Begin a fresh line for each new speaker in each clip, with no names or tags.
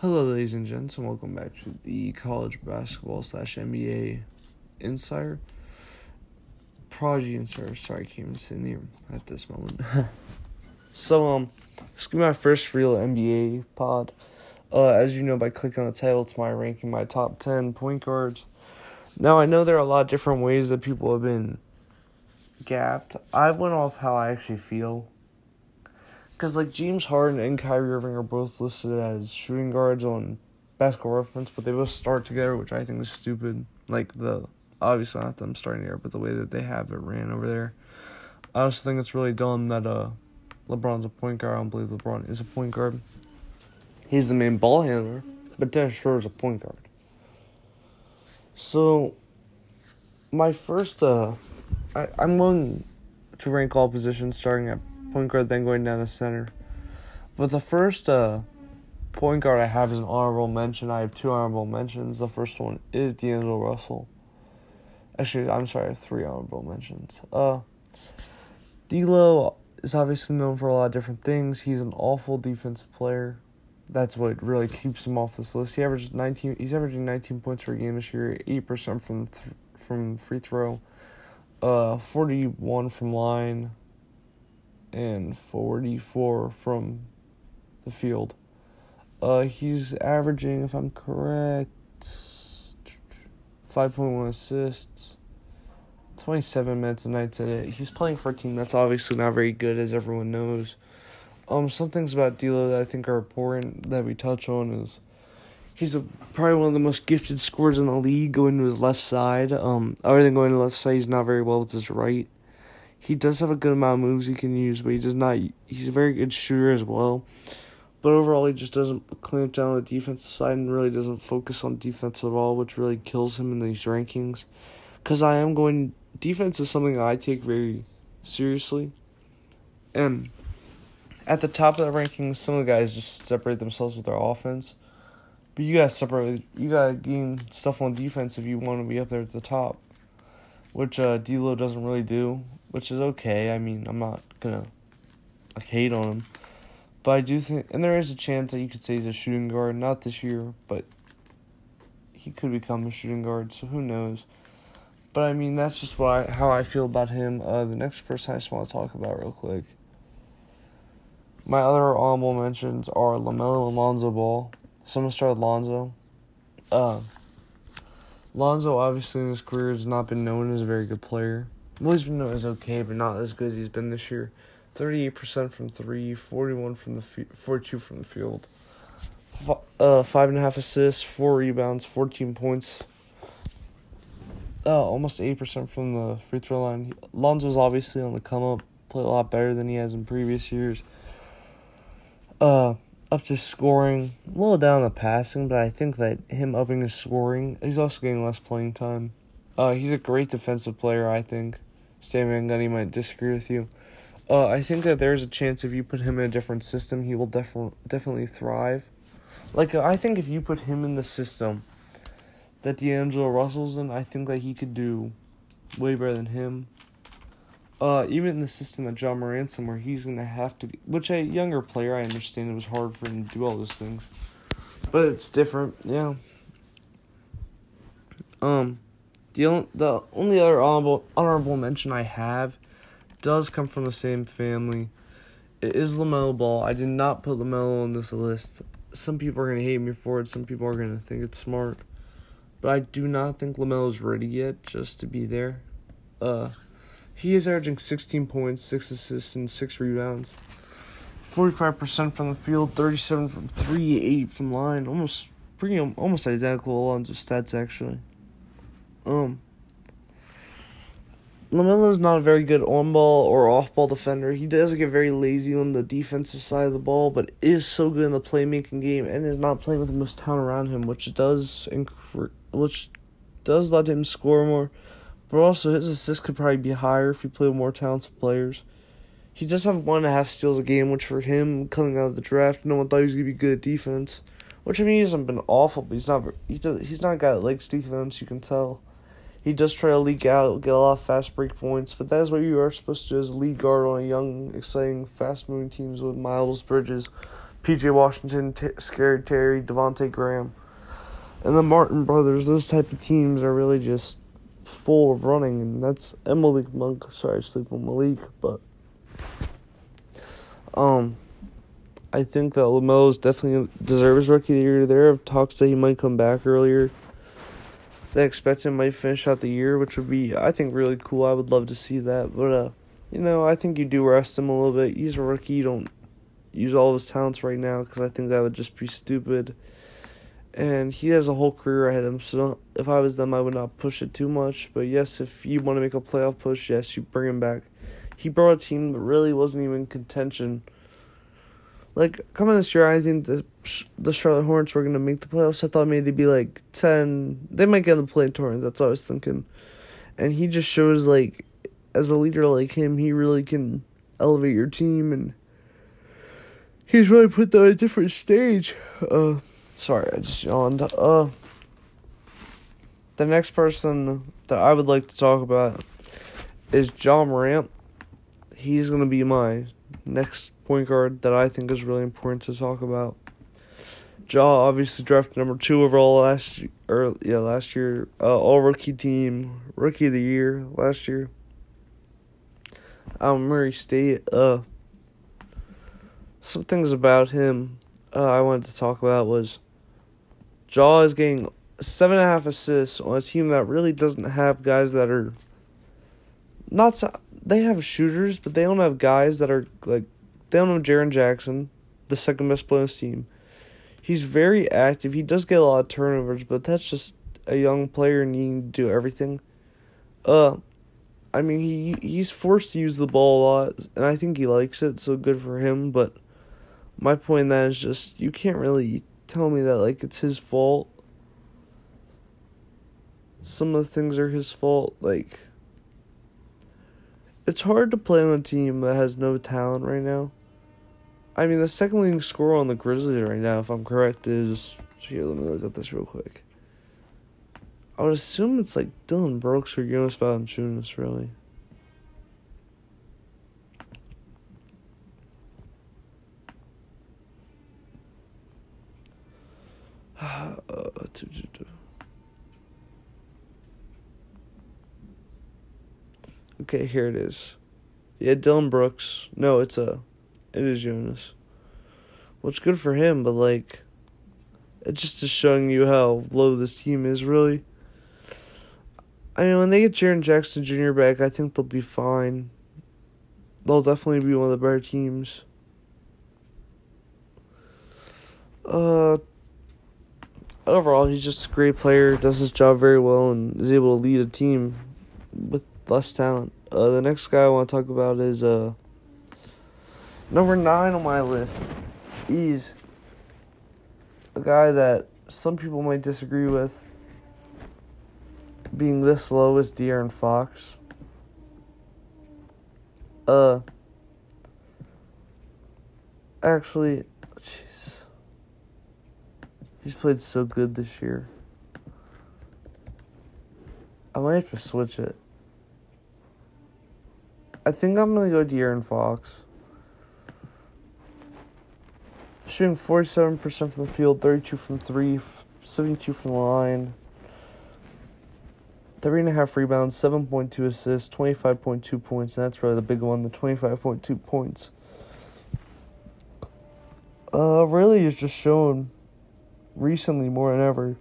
Hello, ladies and gents, and welcome back to the college basketball slash NBA insider. Prodigy insider, sorry, I can't even sit here at this moment. so, um, this is my first real NBA pod. Uh, as you know by clicking on the title, it's my ranking my top 10 point guards. Now, I know there are a lot of different ways that people have been gapped. I went off how I actually feel because like James Harden and Kyrie Irving are both listed as shooting guards on Basketball Reference, but they both start together, which I think is stupid. Like the obviously not them starting there, but the way that they have it ran over there. I also think it's really dumb that uh LeBron's a point guard. I don't believe LeBron is a point guard. He's the main ball handler, but Dennis Schroeder's a point guard. So my first uh I, I'm going to rank all positions starting at point guard, then going down to center. But the first uh, point guard I have is an honorable mention. I have two honorable mentions. The first one is D'Angelo Russell. Actually, I'm sorry, I have three honorable mentions. Uh, D'Lo is obviously known for a lot of different things. He's an awful defensive player. That's what really keeps him off this list. He averages 19. He's averaging 19 points per game this year, 8% from th- from free throw, uh, 41 from line, and 44 from the field. Uh, he's averaging, if I'm correct, 5.1 assists, 27 minutes a night today. He's playing for a team that's obviously not very good, as everyone knows. Um, some things about D'Lo that I think are important that we touch on is he's a, probably one of the most gifted scorers in the league going to his left side. Um, other than going to the left side, he's not very well with his right he does have a good amount of moves he can use, but he does not. He's a very good shooter as well. But overall, he just doesn't clamp down on the defensive side and really doesn't focus on defense at all, which really kills him in these rankings. Because I am going. Defense is something I take very seriously. And at the top of the rankings, some of the guys just separate themselves with their offense. But you gotta separate. You gotta gain stuff on defense if you want to be up there at the top, which uh, D'Lo doesn't really do which is okay. I mean, I'm not gonna like hate on him, but I do think, and there is a chance that you could say he's a shooting guard. Not this year, but he could become a shooting guard. So who knows? But I mean, that's just why how I feel about him. Uh, the next person I just want to talk about real quick. My other honorable mentions are LaMelo and Lonzo Ball. So I'm gonna start with Lonzo. Uh, Lonzo obviously in his career has not been known as a very good player. Williamson is okay, but not as good as he's been this year. 38% from three, 41 from the f- 42 from the field. F- uh, five and a half assists, four rebounds, 14 points. Uh, almost 8% from the free throw line. Lonzo's obviously on the come up, play a lot better than he has in previous years. Uh, up to scoring, a little down the passing, but I think that him upping his scoring, he's also getting less playing time. Uh, he's a great defensive player, I think. Stan Van Gundy might disagree with you. Uh, I think that there's a chance if you put him in a different system, he will definitely definitely thrive. Like I think if you put him in the system that D'Angelo Russell's in, I think that he could do way better than him. Uh, even in the system that Ja Morant's in, where he's gonna have to, which a younger player, I understand it was hard for him to do all those things, but it's different, yeah. Um, the, the only other honorable, honorable mention I have does come from the same family. It is LaMelo Ball. I did not put LaMelo on this list. Some people are to hate me for it. Some people are to think it's smart. But I do not think LaMelo's ready yet just to be there. Uh, he is averaging 16 points, 6 assists, and 6 rebounds. 45% from the field, 37 from 3, 8 from line. Almost pretty almost identical on the stats actually. Um, is not a very good on ball or off ball defender. He does get very lazy on the defensive side of the ball, but is so good in the playmaking game and is not playing with the most talent around him, which does incre- which does let him score more. But also his assist could probably be higher if he played with more talented players. He does have one and a half steals a game, which for him coming out of the draft, no one thought he was gonna be good at defense. Which I mean, he hasn't been awful, but he's not. He does, he's not got legs defense. You can tell. He does try to leak out, get a lot of fast break points, but that is what you are supposed to do as a lead guard on a young, exciting, fast moving teams with Miles Bridges, P.J. Washington, T- Scary Terry, Devonte Graham, and the Martin brothers. Those type of teams are really just full of running, and that's Malik Monk. Sorry, I sleep Malik, but um, I think that LaMelo's definitely deserves rookie of the year. There have talks that he might come back earlier. They expect him might finish out the year, which would be I think really cool. I would love to see that, but uh, you know, I think you do rest him a little bit. He's a rookie. You don't use all of his talents right now because I think that would just be stupid and he has a whole career ahead of him. So if I was them, I would not push it too much. But yes, if you want to make a playoff push, yes, you bring him back. He brought a team that really wasn't even contention. Like coming this year, I think the the Charlotte Hornets were gonna make the playoffs. I thought maybe they'd be like ten. They might get in the play tournament. That's what I was thinking. And he just shows like, as a leader like him, he really can elevate your team, and he's really put them on a different stage. Uh, Sorry, I just yawned. Uh, the next person that I would like to talk about is Ja Morant. He's to be my next point guard that I think is really important to talk about. Ja obviously drafted number two overall last year, or yeah, last year, uh, all rookie team, rookie of the year last year. Um, Murray State. Uh, some things about him uh, I wanted to talk about was Ja is getting seven and a half assists on a team that really doesn't have guys that are not. They have shooters, but they don't have guys that are like. They don't have Jaren Jackson, the second best player on this team. He's very active. He does get a lot of turnovers, but that's just a young player needing to do everything. Uh, I mean he he's forced to use the ball a lot, and I think he likes it, so good for him. But my point in that is just you can't really tell me that like it's his fault. Some of the things are his fault. Like it's hard to play on a team that has no talent right now. I mean, the second leading scorer on the Grizzlies right now, if I'm correct, is here. Let me look at this real quick. I would assume it's like Dillon Brooks or Jonas Valanciunas, really. Okay, here it is. Yeah, Dillon Brooks. No, it's a, it is Jonas. It's good for him, but like, it's just is showing you how low this team is really. I mean, when they get Jaren Jackson Jr. back, I think they'll be fine. They'll definitely be one of the better teams. Uh, overall, he's just a great player, does his job very well, and is able to lead a team with less talent. Uh, the next guy I want to talk about is uh, number nine on my list. He's a guy that some people might disagree with being this low as De'Aaron Fox. Uh, actually, jeez, He's played so good this year. I might have to switch it. I think I'm gonna go De'Aaron Fox. Shooting 47% from the field, 32 from 3, 72 from the line. 3.5 rebounds, 7.2 assists, 25.2 points, and that's really the big one, the 25.2 points. Uh, really is just showing recently more than ever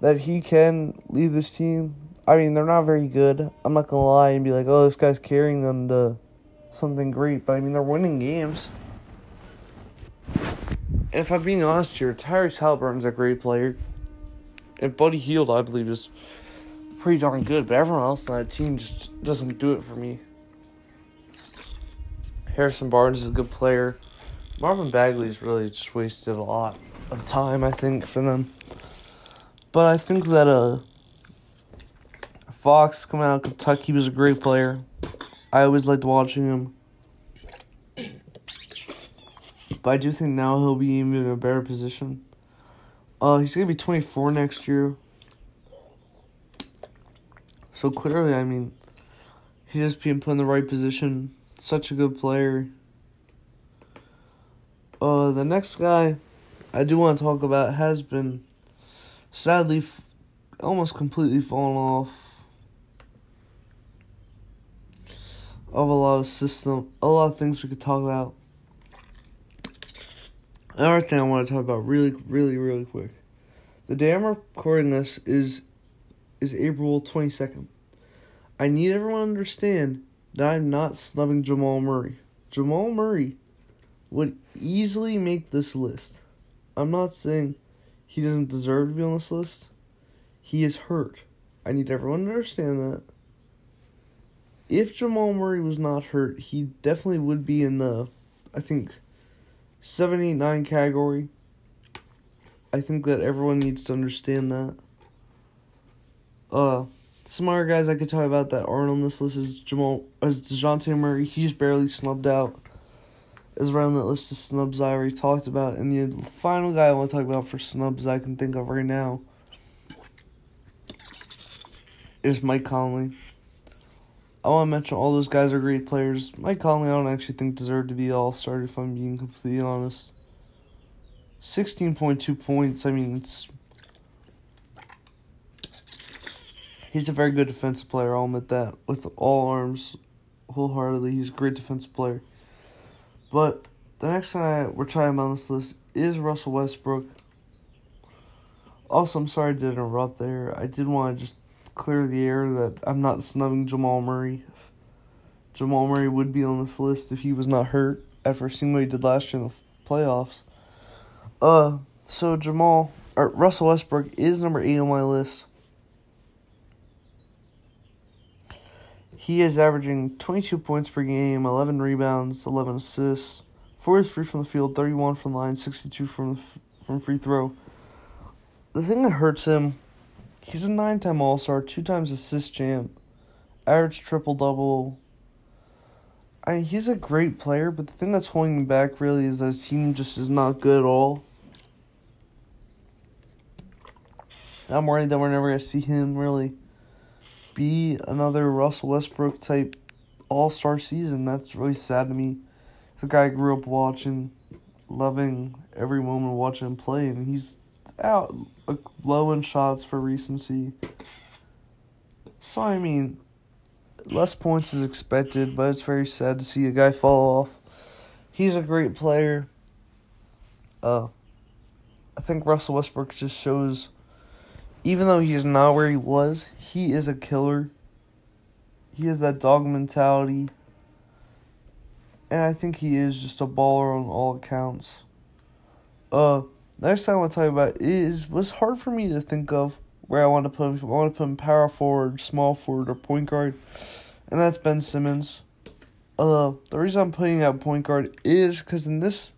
that he can lead this team. I mean, they're not very good. I'm not gonna lie and be like, oh, this guy's carrying them to something great. But I mean, they're winning games. And if I'm being honest here, Tyrese Haliburton's a great player. And Buddy Hield, I believe, is pretty darn good. But everyone else on that team just doesn't do it for me. Harrison Barnes is a good player. Marvin Bagley's really just wasted a lot of time, I think, for them. But I think that uh, Fox coming out of Kentucky was a great player. I always liked watching him. But I do think now he'll be even in a better position. Uh, he's gonna be 24 next year. So clearly, I mean, he's just being put in the right position. Such a good player. Uh, the next guy I do want to talk about has been sadly almost completely fallen off of a lot of system, a lot of things we could talk about. Another thing I want to talk about really, really, really quick. The day I'm recording this is is April 22nd. I need everyone to understand that I'm not snubbing Jamal Murray. Jamal Murray would easily make this list. I'm not saying he doesn't deserve to be on this list. He is hurt. I need everyone to understand that. If Jamal Murray was not hurt, he definitely would be in the, I think, 79 category. I think that everyone needs to understand that. Uh, some other guys I could talk about that aren't on this list is Jamal, is Dejounte Murray. He's barely snubbed out. Is around that list of snubs I already talked about. And the final guy I want to talk about for snubs I can think of right now is Mike Conley. Oh, I want to mention all those guys are great players. Mike Conley, I don't actually think deserved to be all star if I'm being completely honest. 16.2 points. I mean, it's. He's a very good defensive player, I'll admit that. With all arms, wholeheartedly, he's a great defensive player. But the next guy we're talking about on this list is Russell Westbrook. Also, I'm sorry to interrupt there. I did want to just clear the air that I'm not snubbing Jamal Murray. Jamal Murray would be on this list if he was not hurt after seeing what he did last year in the playoffs. Uh, so Jamal or Russell Westbrook is number eight on my list. He is averaging 22 points per game, 11 rebounds, 11 assists, 43 from the field, 31 from the line, 62 from from free throw. The thing that hurts him, he's a nine-time All-Star, two times assist champ, average triple double. I mean, he's a great player, but the thing that's holding him back really is that his team just is not good at all. I'm worried that we're never gonna see him really be another Russell Westbrook type All Star season. That's really sad to me. The guy I grew up watching, loving every moment watching him play, and he's out low in shots for recency. So I mean, less points is expected, but it's very sad to see a guy fall off. He's a great player. Uh, I think Russell Westbrook just shows even though he's not where he was, he is a killer. He has that dog mentality. And I think he is just a baller on all accounts. Uh, next thing I want to talk about is was hard for me to think of where I want to put him. I want to put him power forward, small forward, or point guard, and that's Ben Simmons. Uh, the reason I'm putting out point guard is because in this,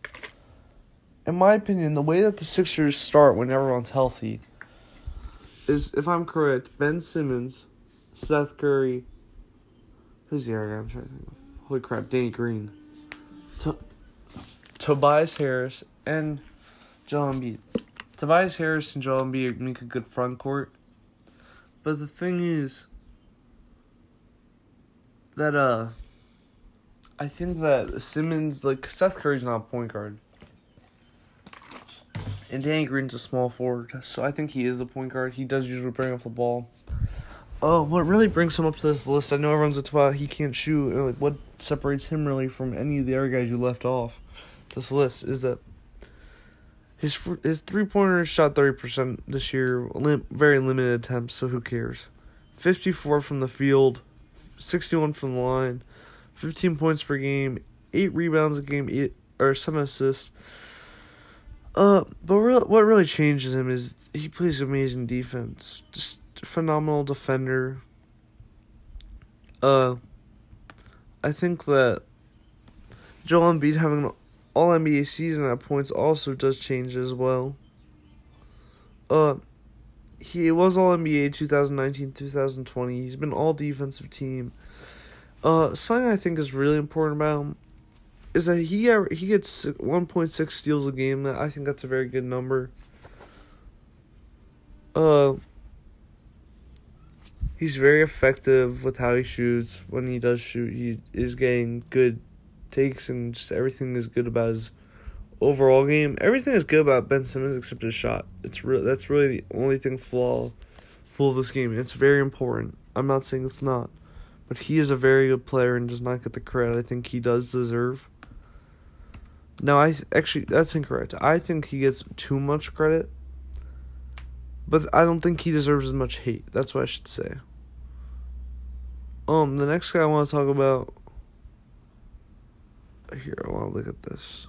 in my opinion, the way that the Sixers start when everyone's healthy is, if I'm correct, Ben Simmons, Seth Curry. Who's the other guy I'm trying to think of? Holy crap, Danny Green. To- Tobias Harris and Joel Embiid. Tobias Harris and Joel Embiid make a good front court. But the thing is that uh I think that Simmons like Seth Curry's not a point guard. And Danny Green's a small forward, so I think he is the point guard. He does usually bring up the ball. Uh, what really brings him up to this list, I know everyone's about he can't shoot. Like, what separates him really from any of the other guys you left off this list is that his his three pointers shot thirty percent this year, lim- very limited attempts. So who cares? Fifty four from the field, sixty one from the line, fifteen points per game, eight rebounds a game, eight or seven assists. Uh, but re- what really changes him is he plays amazing defense. Just phenomenal defender. Uh, I think that Joel Embiid having All NBA season at points also does change as well. Uh, he was All NBA 2019 2020. He's been All Defensive Team. Uh, something I think is really important about him is that he he gets 1.6 steals a game. I think that's a very good number. Uh he's very effective with how he shoots. When he does shoot, he is getting good takes and just everything is good about his overall game, everything is good about Ben Simmons except his shot. It's real. That's really the only thing flaw, full of this game. It's very important. I'm not saying it's not, but he is a very good player and does not get the credit I think he does deserve. No, I actually that's incorrect. I think he gets too much credit, but I don't think he deserves as much hate. That's what I should say. Um, the next guy I want to talk about. Here, I want to look at this.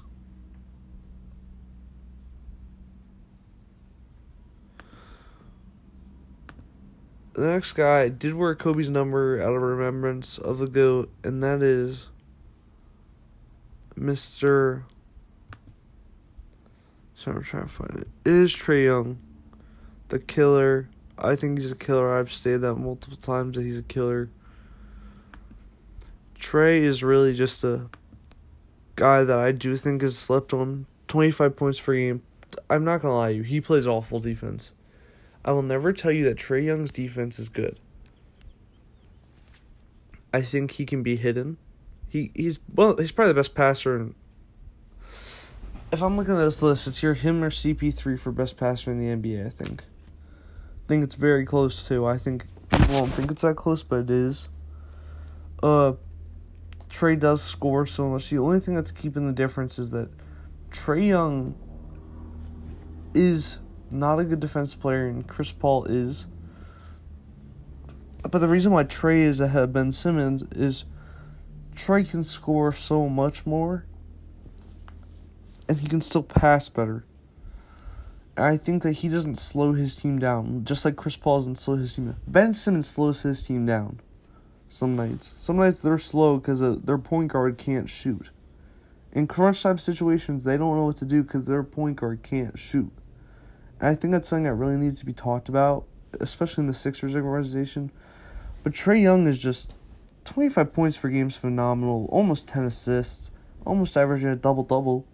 The next guy did wear Kobe's number out of remembrance of the GOAT, and that is Mr. Sorry, I'm trying to find it. It is Trae Young, the killer. I think he's a killer. I've stated that multiple times that he's a killer. Trae is really just a guy that I do think has slept on. 25 points per game. I'm not going to lie to you. He plays awful defense. I will never tell you that Trae Young's defense is good. I think he can be hidden. He he's well, he's probably the best passer. In, if I'm looking at this list, it's here him or CP3 for best passer in the NBA. I think. I think it's very close too. I think people don't think it's that close, but it is. Uh, Trae does score so much. The only thing that's keeping the difference is that Trae Young is not a good defensive player, and Chris Paul is. But the reason why Trae is ahead of Ben Simmons is Trae can score so much more, and he can still pass better. And I think that he doesn't slow his team down, just like Chris Paul doesn't slow his team down. Ben Simmons slows his team down some nights. Some nights they're slow because uh, their point guard can't shoot. In crunch time situations, they don't know what to do because their point guard can't shoot. And I think that's something that really needs to be talked about, especially in the Sixers organization. But Trae Young is just 25 points per game is phenomenal, almost 10 assists, almost averaging a double double,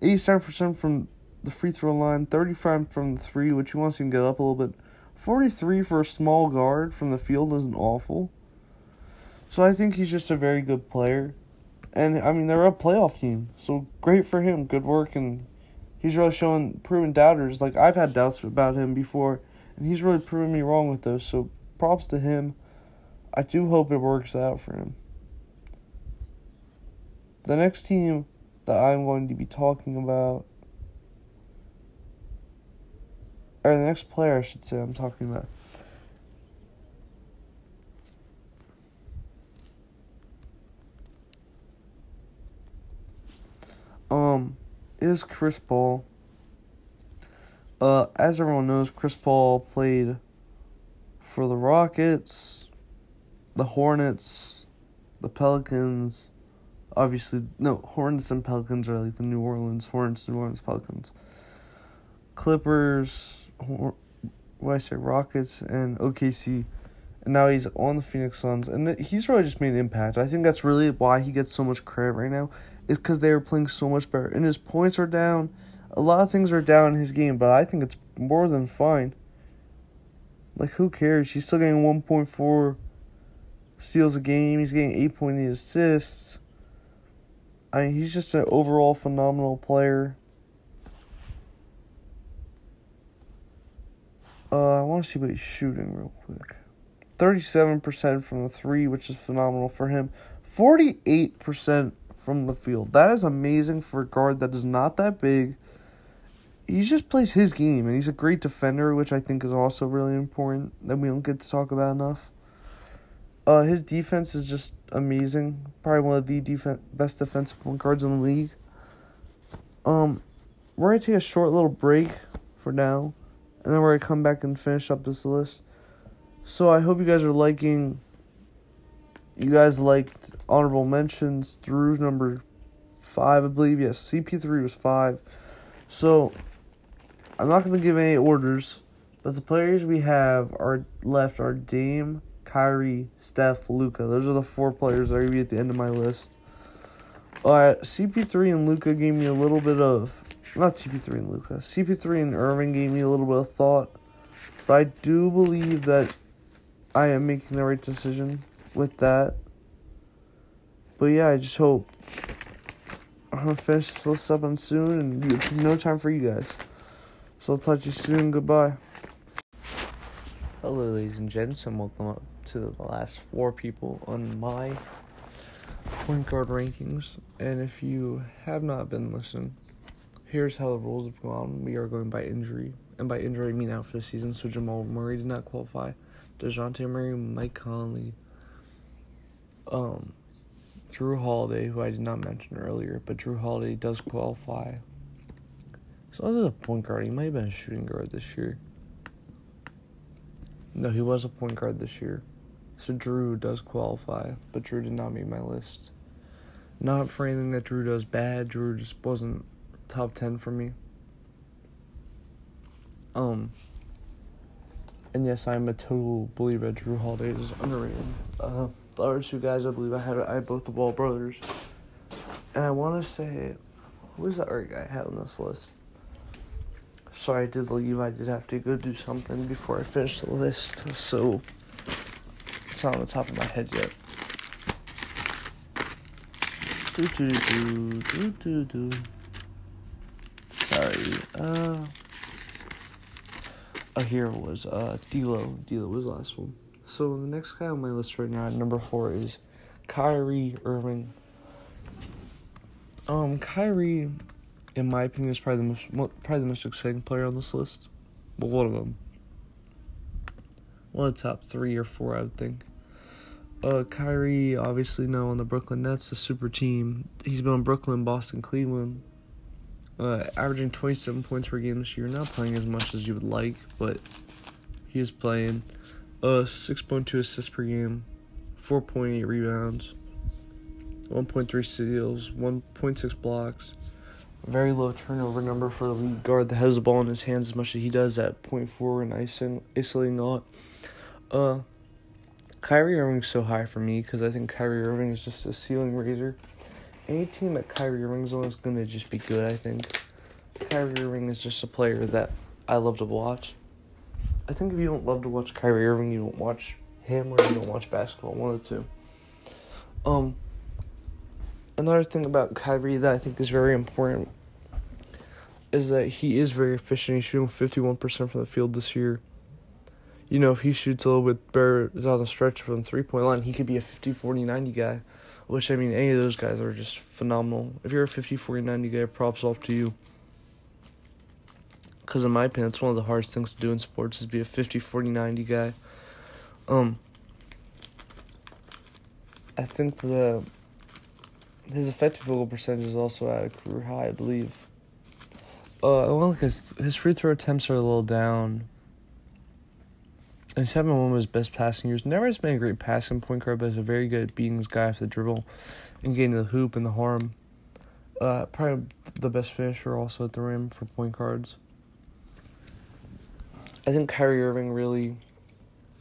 87% from the free throw line, 35 from the three, which he wants to get up a little bit. 43 for a small guard from the field isn't awful. So I think he's just a very good player. And I mean, they're a playoff team, so great for him. Good work, and he's really showing proven doubters. Like I've had doubts about him before, and he's really proven me wrong with those. So props to him. I do hope it works out for him. The next team that I'm going to be talking about, or the next player I should say I'm talking about. Um, is Chris Paul. Uh, as everyone knows, Chris Paul played for the Rockets, the Hornets, the Pelicans. Obviously, no, Hornets and Pelicans are like the New Orleans Hornets, New Orleans Pelicans. Clippers, Hor- what I say, Rockets, and OKC. And now he's on the Phoenix Suns, and th- he's really just made an impact. I think that's really why he gets so much credit right now is because they are playing so much better. And his points are down. A lot of things are down in his game, but I think it's more than fine. Like, who cares? He's still getting 1.4 steals a game. He's getting 8.8 assists. I mean, he's just an overall phenomenal player. Uh, I want to see what he's shooting real quick. 37% from the three, which is phenomenal for him. 48% from the field. That is amazing for a guard that is not that big. He just plays his game, and he's a great defender, which I think is also really important that we don't get to talk about enough. Uh, his defense is just amazing. Probably one of the def- best defensive point guards in the league. Um, we're gonna take a short little break for now, and then we're gonna come back and finish up this list. So I hope you guys are liking. You guys liked honorable mentions. Drew number five, I believe. Yes, CP3 was five. So I'm not going to give any orders, but the players we have are left are Dame, Kyrie, Steph, Luka. Those are the four players that are going to be at the end of my list. Uh, CP3 and Luka gave me a little bit of not CP3 and Luka. CP3 and Irving gave me a little bit of thought, but I do believe that I am making the right decision with that. But yeah, I just hope. I'm gonna finish this list up on soon, and no time for you guys. So I'll talk to you soon. Goodbye. Hello, ladies and gents, and welcome up to the last four people on my point guard rankings. And if you have not been listening, here's how the rules have gone. We are going by injury, and by injury I mean out for the season. So Jamal Murray did not qualify. Dejounte Murray, Mike Conley, um, Jrue Holiday, who I did not mention earlier, but Jrue Holiday does qualify. So other than a point guard, he might have been a shooting guard this year. No, he was a point guard this year. So Jrue does qualify, but Jrue did not make my list. Not for anything that Jrue does bad. Jrue just wasn't top ten for me. Um. And yes, I'm a total believer Jrue Holiday is underrated. Uh, the other two guys, I believe I had I had both the Ball brothers, and I want to say, who was the other guy I had on this list? Sorry, I did leave. I did have to go do something before I finished the list, so it's not on the top of my head yet. Do do do do do do. Sorry. Uh. Oh, here was uh D'Lo. D'Lo was the last one. So the next guy on my list right now at number four is Kyrie Irving. Um, Kyrie, in my opinion, is probably the most probably the most exciting player on this list. Well, one of them. One of the top three or four, I would think. Uh, Kyrie, obviously now on the Brooklyn Nets, a super team. He's been on Brooklyn, Boston, Cleveland. Uh, averaging 27 points per game this year. Not playing as much as you would like, but he is playing. Uh, 6.2 assists per game, 4.8 rebounds, 1.3 steals, 1.6 blocks. Very low turnover number for a lead guard that has the ball in his hands as much as he does at 0.4 and isolating, isolating a lot. Uh, Kyrie Irving's so high for me because I think Kyrie Irving is just a ceiling raiser. Any team that Kyrie Irving's on is going to just be good, I think. Kyrie Irving is just a player that I love to watch. I think if you don't love to watch Kyrie Irving, you don't watch him or you don't watch basketball. One of the two. Um. Another thing about Kyrie that I think is very important is that he is very efficient. He's shooting fifty one percent from the field this year. You know, if he shoots a little bit better down the stretch from the three point line, he could be a 50 40 90 guy. Which, I mean, any of those guys are just phenomenal. If you're a 50 40 90 guy, props off to you. Because, in my opinion, it's one of the hardest things to do in sports is be a 50 40 90 guy. Um, I think the his effective field goal percentage is also at a career high, I believe. Uh, well, because his free throw attempts are a little down. And he's having one of his best passing years. Never has been a great passing point guard, but is a very good at beating his guy off the dribble and getting to the hoop and the harm. Uh, probably the best finisher also at the rim for point guards. I think Kyrie Irving really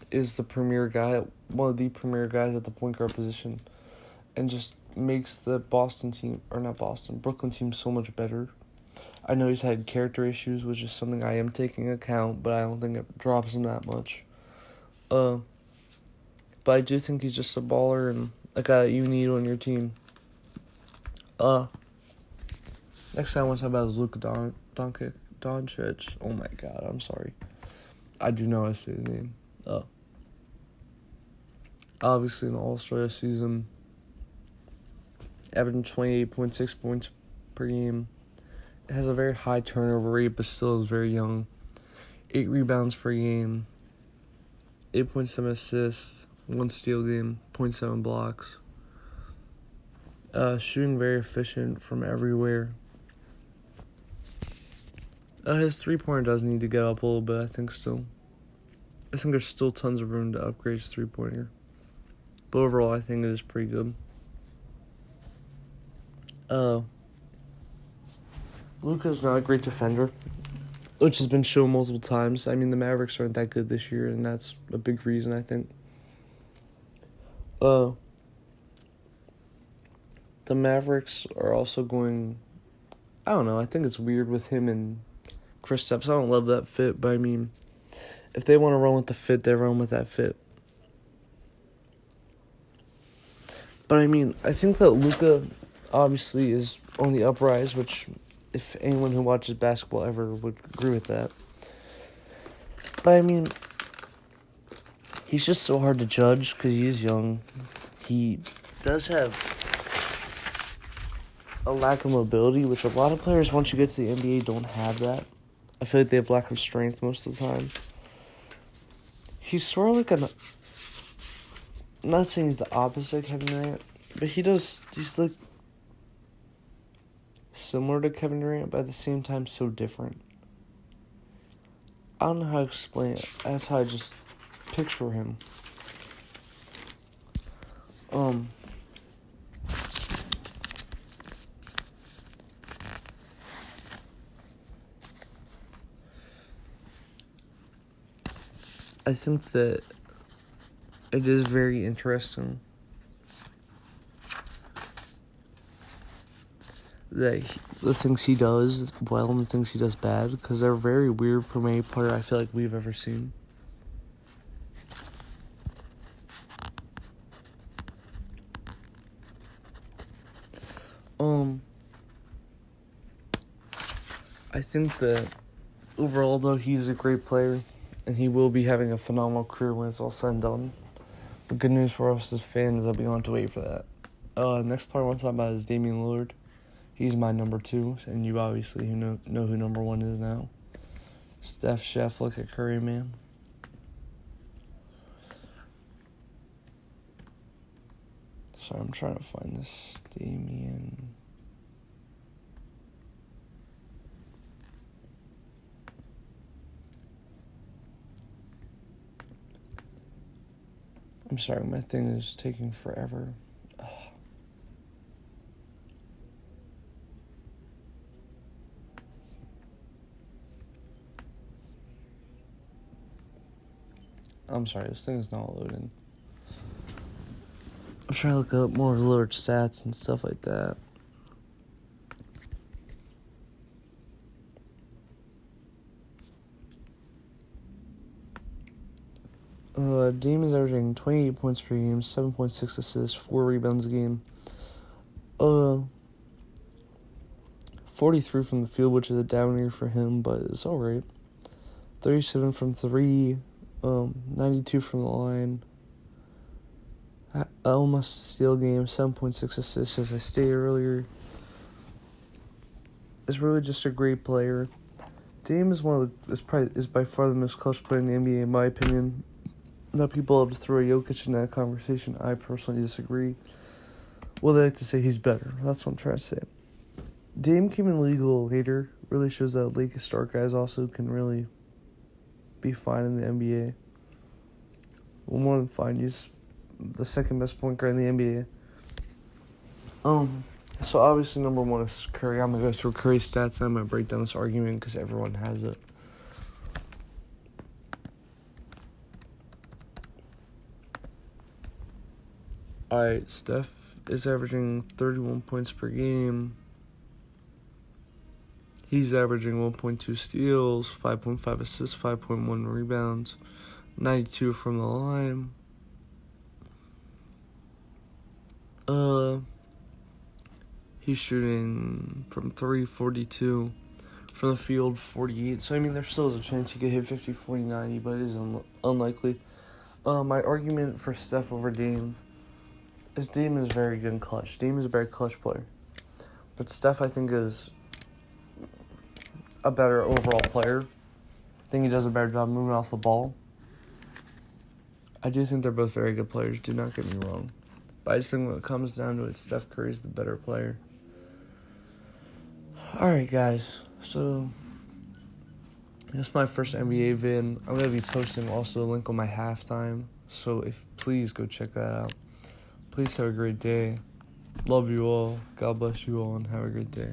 is the premier guy, one of the premier guys at the point guard position, and just makes the Boston team, or not Boston, Brooklyn team so much better. I know he's had character issues, which is something I am taking account, but I don't think it drops him that much. Uh, but I do think he's just a baller and a guy that you need on your team. Uh, next thing I want to talk about is Luka Don Doncic. Doncic. Oh my God, I'm sorry. I do know how to say his name. Uh, obviously, an All Star season, averaging 28.6 points per game. It has a very high turnover rate, but still is very young. Eight rebounds per game, 8.7 assists, one steal game, 0.7 blocks. Uh, shooting very efficient from everywhere. Uh, his three pointer does need to get up a little bit, I think, still. I think there's still tons of room to upgrade his three pointer. But overall, I think it is pretty good. Uh, Luka's not a great defender, which has been shown multiple times. I mean, the Mavericks aren't that good this year, and that's a big reason, I think. Uh, the Mavericks are also going. I don't know. I think it's weird with him and Kristaps. I don't love that fit, but I mean, if they want to run with the fit, they run with that fit. But I mean, I think that Luka obviously is on the uprise, which if anyone who watches basketball ever would agree with that. But I mean, he's just so hard to judge because he's young. He does have a lack of mobility, which a lot of players, once you get to the NBA, don't have that. I feel like they have lack of strength most of the time. He's sort of like an. I'm not saying he's the opposite of Kevin Durant, but he does. He's like similar to Kevin Durant, but at the same time so different. I don't know how to explain it. That's how I just picture him. Um. I think that it is very interesting that he, the things he does well and the things he does bad because they're very weird from any player I feel like we've ever seen. Um, I think that overall, though, he's a great player and he will be having a phenomenal career when it's all said and done. The good news for us as fans that we don't have to wait for that. Uh, next player I want to talk about is Damian Lillard. He's my number two, and you obviously know know who number one is now. Steph Chef, look at Curry, man. Sorry, I'm trying to find this Damian. I'm sorry, my thing is taking forever. I'm sorry, this thing is not loading. I'm trying to look up more of the stats and stuff like that. Uh, Dame is averaging 28 points per game, 7.6 assists, 4 rebounds a game. Uh, 43 from the field, which is a down year for him, but it's alright. 37 from 3, um, 92 from the line. Almost steal game, 7.6 assists, as I stated earlier. Is really just a great player. Dame is one of the is probably is by far the most clutch player in the NBA in my opinion. Now people love to throw a Jokic in that conversation. I personally disagree. Well, they like to say he's better. That's what I'm trying to say. Dame came in league a little later. Really shows that Lakers star guys also can really be fine in the NBA. Well, more than fine. He's the second best point guard in the NBA. Um, so obviously number one is Curry. I'm gonna go through Curry stats and I'm gonna break down this argument because everyone has it. Alright, Steph is averaging 31 points per game. He's averaging 1.2 steals, 5.5 assists, 5.1 rebounds, 92 from the line. Uh, he's shooting from 3, 42. From the field, 48. So, I mean, there still is a chance he could hit 50, 40, 90, but it is un- unlikely. Uh, my argument for Steph over Dame is Dame is very good in clutch. Dame is a very clutch player. But Steph, I think, is a better overall player. I think he does a better job moving off the ball. I do think they're both very good players, do not get me wrong. But I just think when it comes down to it, Steph Curry's the better player. Alright, guys. So, this is my first NBA vid. I'm going to be posting also a link on my halftime. So, if please go check that out. Please have a great day. Love you all. God bless you all, and have a great day.